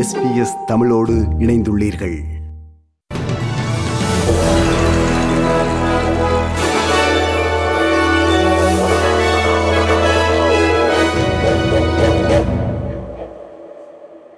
SBS தமிழோடு இணைந்துள்ளீர்கள்.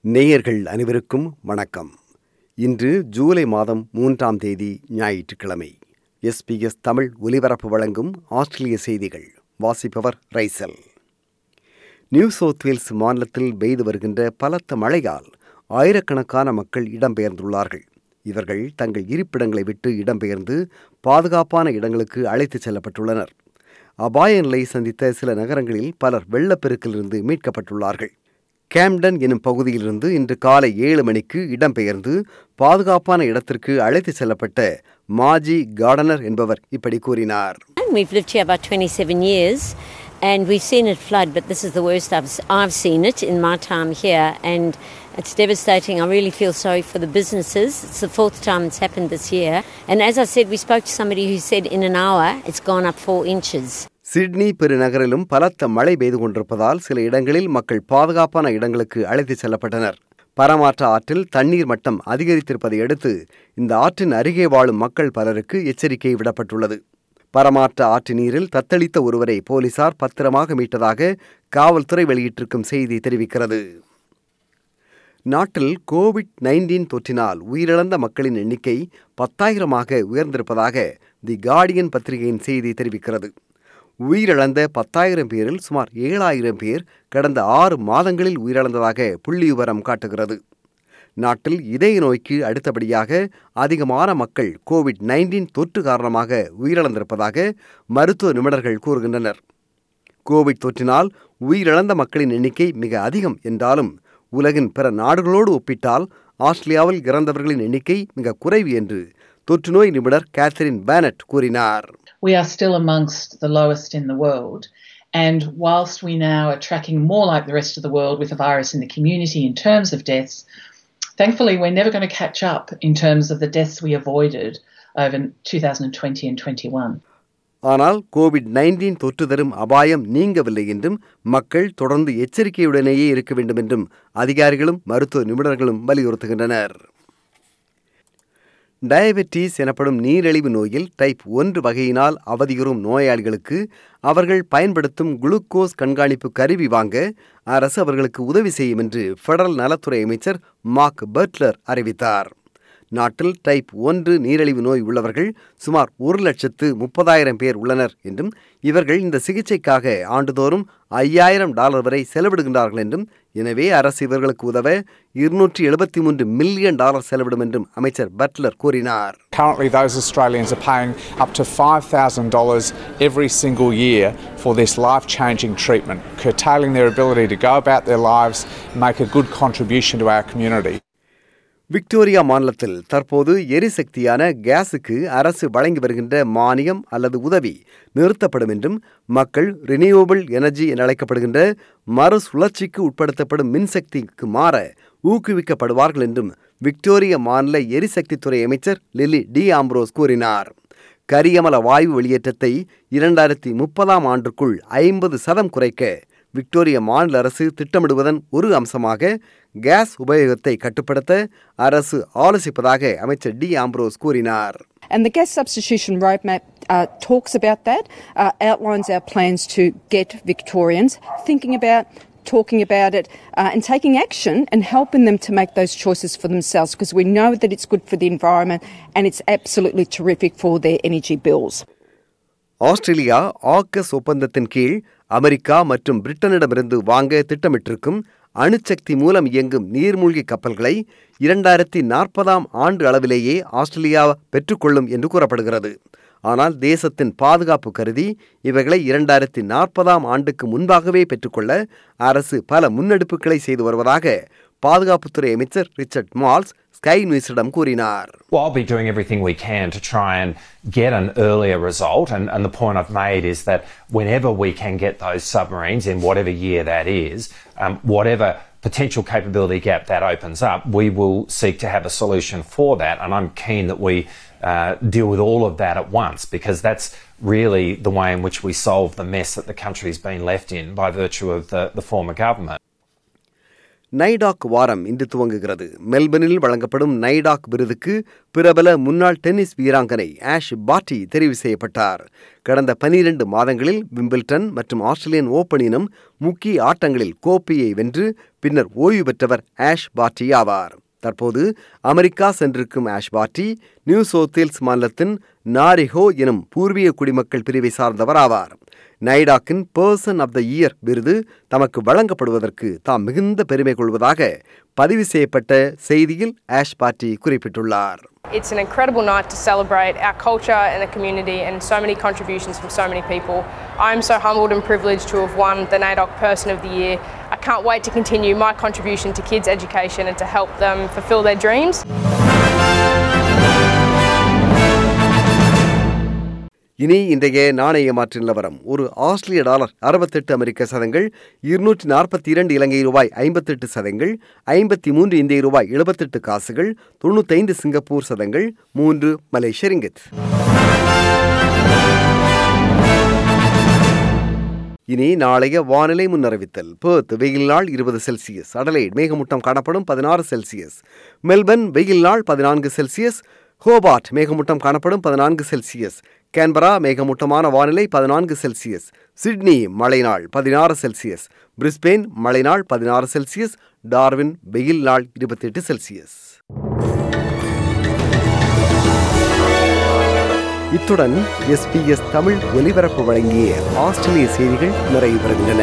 நேயர்கள் அனைவருக்கும் வணக்கம். இன்று ஜூலை மாதம் மூன்றாம் தேதி ஞாயிற்றுக்கிழமை. எஸ்பிஎஸ் தமிழ் ஒலிபரப்பு வழங்கும் ஆஸ்திரேலிய செய்திகள். வாசிப்பவர் ரைசல். நியூ சவுத் வேல்ஸ் மாநிலத்தில் பெய்து வருகின்ற பலத்த மழையால் ஆயிரக்கணக்கான மக்கள் இடம்பெயர்ந்துள்ளார்கள். இவர்கள் தங்கள் இருப்பிடங்களை விட்டு இடம்பெயர்ந்து பாதுகாப்பான இடங்களுக்கு அழைத்துச் செல்லப்பட்டுள்ளனர். அபாய நிலை சந்தித்த சில நகரங்களில் பலர் வெள்ளப்பெருக்கிலிருந்து மீட்கப்பட்டுள்ளார்கள். கேம்டன் எனும் பகுதியிலிருந்து இன்று காலை ஏழு மணிக்கு இடம்பெயர்ந்து பாதுகாப்பான இடத்திற்கு அழைத்துச் செல்லப்பட்ட மாஜி கார்டனர் என்பவர் இப்படி கூறினார். We've lived here about 27 years and we've seen it flood, but this is the worst I've, I've seen it in my time here and it's devastating. I really feel sorry for the businesses. It's the fourth time it's happened this year. And as I said, we spoke to somebody who said in an hour it's gone up four inches. Sydney பெருநகரிலும் பலத்த மழை பெய்து கொண்டிருப்பதால் சில இடங்களில் மக்கள் பாதுகாப்பான இடங்களுக்கு அழைத்துச் செல்லப்பட்டனர் பரமாற்ற ஆற்றில் தண்ணீர் மட்டம் அதிகரித்திருப்பதை அடுத்து இந்த ஆற்றின் அருகே வாழும் மக்கள் பலருக்கு எச்சரிக்கை விடப்பட்டுள்ளது பரமாற்ற ஆற்று நீரில் தத்தளித்த ஒருவரை போலீசார் பத்திரமாக மீட்டதாக காவல்துறை வெளியிட்டிருக்கும் செய்தி தெரிவிக்கிறது நாட்டில் கோவிட் நைன்டீன் தொற்றினால் உயிரிழந்த மக்களின் எண்ணிக்கை பத்தாயிரமாக உயர்ந்திருப்பதாக தி கார்டியன் பத்திரிகையின் செய்தி தெரிவிக்கிறது. உயிரிழந்த பத்தாயிரம் பேரில் சுமார் ஏழாயிரம் பேர் கடந்த ஆறு மாதங்களில் உயிரிழந்ததாக புள்ளி விவரம் காட்டுகிறது. நாட்டில் இதய நோய்க்கு அடுத்தபடியாக அதிகமான மக்கள் கோவிட் நைன்டீன் தொற்று காரணமாக உயிரிழந்திருப்பதாக மருத்துவ நிபுணர்கள் கூறுகின்றனர். கோவிட் தொற்றினால் உயிரிழந்த மக்களின் எண்ணிக்கை மிக அதிகம் என்றாலும் உலகின் பிற நாடுகளோடு ஒப்பிட்டால் ஆஸ்திரேலியாவில் இறந்தவர்களின் எண்ணிக்கை மிக குறைவு என்று தொற்றுநோய் நிபுணர் கேத்தரின் பேனட் கூறினார் we are still amongst the lowest in the world. And whilst we now are tracking more like the rest of the world with the virus in the community in terms of deaths, thankfully we're never going to catch up in terms of the deaths we avoided over 2020 and 21. ஆனால் Covid nineteen தொற்று தரும் அபாயம் நீங்கவில்லை என்றும் மக்கள் தொடர்ந்து எச்சரிக்கையுடனேயே இருக்க வேண்டும் என்றும் அதிகாரிகளும் மருத்துவ நிபுணர்களும் வலியுறுத்துகின்றனர். டயபெட்டிஸ் எனப்படும் நீரிழிவு நோயில் டைப் ஒன்று வகையினால் அவதியுறும் நோயாளிகளுக்கு அவர்கள் பயன்படுத்தும் குளுக்கோஸ் கண்காணிப்பு கருவி வாங்க அரசு அவர்களுக்கு உதவி செய்யும் என்று ஃபெடரல் நலத்துறை அமைச்சர் மார்க் பர்ட்லர் அறிவித்தார். நாட்டில் டைப் ஒன்று நீரிழிவு நோய் உள்ளவர்கள் சுமார் ஒரு லட்சத்து முப்பதாயிரம் பேர் உள்ளனர் என்றும் இவர்கள் இந்த சிகிச்சைக்காக ஆண்டுதோறும் ஐயாயிரம் டாலர் வரை செலவிடுகின்றார்கள் என்றும் எனவே அரசு இவர்களுக்கு உதவ இருநூற்றி எழுபத்தி மூன்று மில்லியன் டாலர் செலவிடும் என்றும் அமைச்சர் பட்லர் கூறினார் Currently, those Australians are paying up to $5,000 every single year for this life changing treatment, curtailing their ability to go about their lives and make a good contribution to our community. Victoria மாநிலத்தில் தற்போது எரிசக்தியான கேஸுக்கு அரசு வழங்கி வருகின்ற மானியம் அல்லது உதவி நிறுத்தப்படும் என்றும் மக்கள் ரினியூவபிள் எனர்ஜி என அழைக்கப்படுகின்ற மறுசுழற்சிக்கு உட்படுத்தப்படும் மின்சக்திக்கு மாற ஊக்குவிக்கப்படுவார்கள் என்றும் விக்டோரிய மாநில எரிசக்தித்துறை அமைச்சர் லில்லி டி ஆம்ப்ரோஸ் கூறினார். கரியமல வாயு வெளியேற்றத்தை இரண்டாயிரத்தி முப்பதாம் ஆண்டுக்குள் ஐம்பது சதம் குறைக்க விக்டோரிய மாநில அரசு திட்டமிடுவதன் ஒரு அம்சமாக கேஸ் உபயோகத்தை கட்டுப்படுத்த அரசு ஆலோசிப்பதாக அமைச்சர் டி ஆம்ப்ரோஸ் கூறினார் And the gas substitution roadmap uh, talks about that, uh, outlines our plans to get Victorians thinking about, talking about it, uh, and taking action and helping them to make those choices for themselves because we know that it's good for the environment and it's absolutely terrific for their energy bills. Australia AUKUS ஒப்பந்தத்தின் கீழ் America மற்றும் பிரிட்டனிடமிருந்து வாங்க திட்டமிட்டிருக்கும் அணுசக்தி மூலம் இயங்கும் நீர்மூழ்கி கப்பல்களை இரண்டாயிரத்தி நாற்பதாம் ஆண்டு அளவிலேயே ஆஸ்திரேலியா பெற்றுக்கொள்ளும் என்று கூறப்படுகிறது. ஆனால் தேசத்தின் பாதுகாப்பு கருதி இவைகளை இரண்டாயிரத்தி நாற்பதாம் ஆண்டுக்கு முன்பாகவே பெற்றுக்கொள்ள அரசு பல முன்னெடுப்புகளை செய்து வருவதாக பாதுகாப்புத்துறை அமைச்சர் ரிச்சர்ட் மால்ஸ் ஸ்கை நியூஸிடம் கூறினார் Well, I'll be doing everything we can to try and get an earlier result. And, and the point I've made is that whenever we can get those submarines in whatever year that is, um, whatever potential capability gap that opens up, we will seek to have a solution for that. And I'm keen that we uh, deal with all of that at once because that's really the way in which we solve the mess that the country's been left in by virtue of the, the former government. நைடாக் வாரம் இன்று துவங்குகிறது. மெல்பர்னில் வழங்கப்படும் நைடாக் விருதுக்கு பிரபல முன்னாள் tennis வீராங்கனை ash பாட்டி தெரிவு செய்யப்பட்டார். கடந்த பனிரெண்டு மாதங்களில் விம்பிள்டன் மற்றும் ஆஸ்திரேலியன் ஓப்பனினும் முக்கிய ஆட்டங்களில் கோப்பையை வென்று பின்னர் ஓய்வு பெற்றவர் ஆஷ் பாட்டி ஆவார். தற்போது அமெரிக்கா சென்றிருக்கும் ஆஷ் பாட்டி நியூ சவுத்தேல்ஸ் மாநிலத்தின் நாரிஹோ எனும் பூர்வீக குடிமக்கள் பிரிவை சார்ந்தவர் ஆவார். நைடாக்கின் பர்சன் ஆஃப் த இயர் விருது தமக்கு வழங்கப்படுவதற்கு தாம் மிகுந்த பெருமை கொள்வதாக பதிவு செய்யப்பட்ட செய்தியில் ஆஷ் பார்ட்டி குறிப்பிட்டுள்ளார் It's an incredible night to celebrate our culture and the community and so many contributions from so many people. I'm so humbled and privileged to have won the NAIDOC Person of the Year. I can't wait to continue my contribution to kids' education and to help them fulfill their dreams. இனி இன்றைய நாணய மாற்று நிலவரம். ஒரு ஆஸ்திரேலிய dollar அறுபத்தெட்டு அமெரிக்க சதங்கள் இருநூற்றி நாற்பத்தி இரண்டு இலங்கை ரூபாய் ஐம்பத்தெட்டு சதங்கள் ஐம்பத்தி மூன்று இந்திய ரூபாய் எழுபத்தெட்டு காசுகள் தொண்ணூத்தைந்து சிங்கப்பூர் சதங்கள் மூன்று மலேசிய ரிங்கித் இனி நாளைய வானிலை முன்னறிவித்தல். பேர்த் வெயில் நாள் இருபது செல்சியஸ் அடலைட் மேகமூட்டம் காணப்படும் பதினாறு செல்சியஸ் மெல்பர்ன் வெயில் நாள் பதினான்கு செல்சியஸ் ஹோபார்ட் மேகமூட்டம் காணப்படும் பதினான்கு செல்சியஸ். கேன்பரா மேகமூட்டமான வானிலை பதினான்கு செல்சியஸ். சிட்னி மழைநாள் பதினாறு செல்சியஸ். பிரிஸ்பெயின் மழைநாள் பதினாறு செல்சியஸ். டார்வின் வெயில் நாள் இருபத்தெட்டு செல்சியஸ். இத்துடன் எஸ்பிஎஸ் தமிழ் ஒலிபரப்பு வழங்கிய ஆஸ்திரேலிய செய்திகள் நிறைவு பெறுகின்றன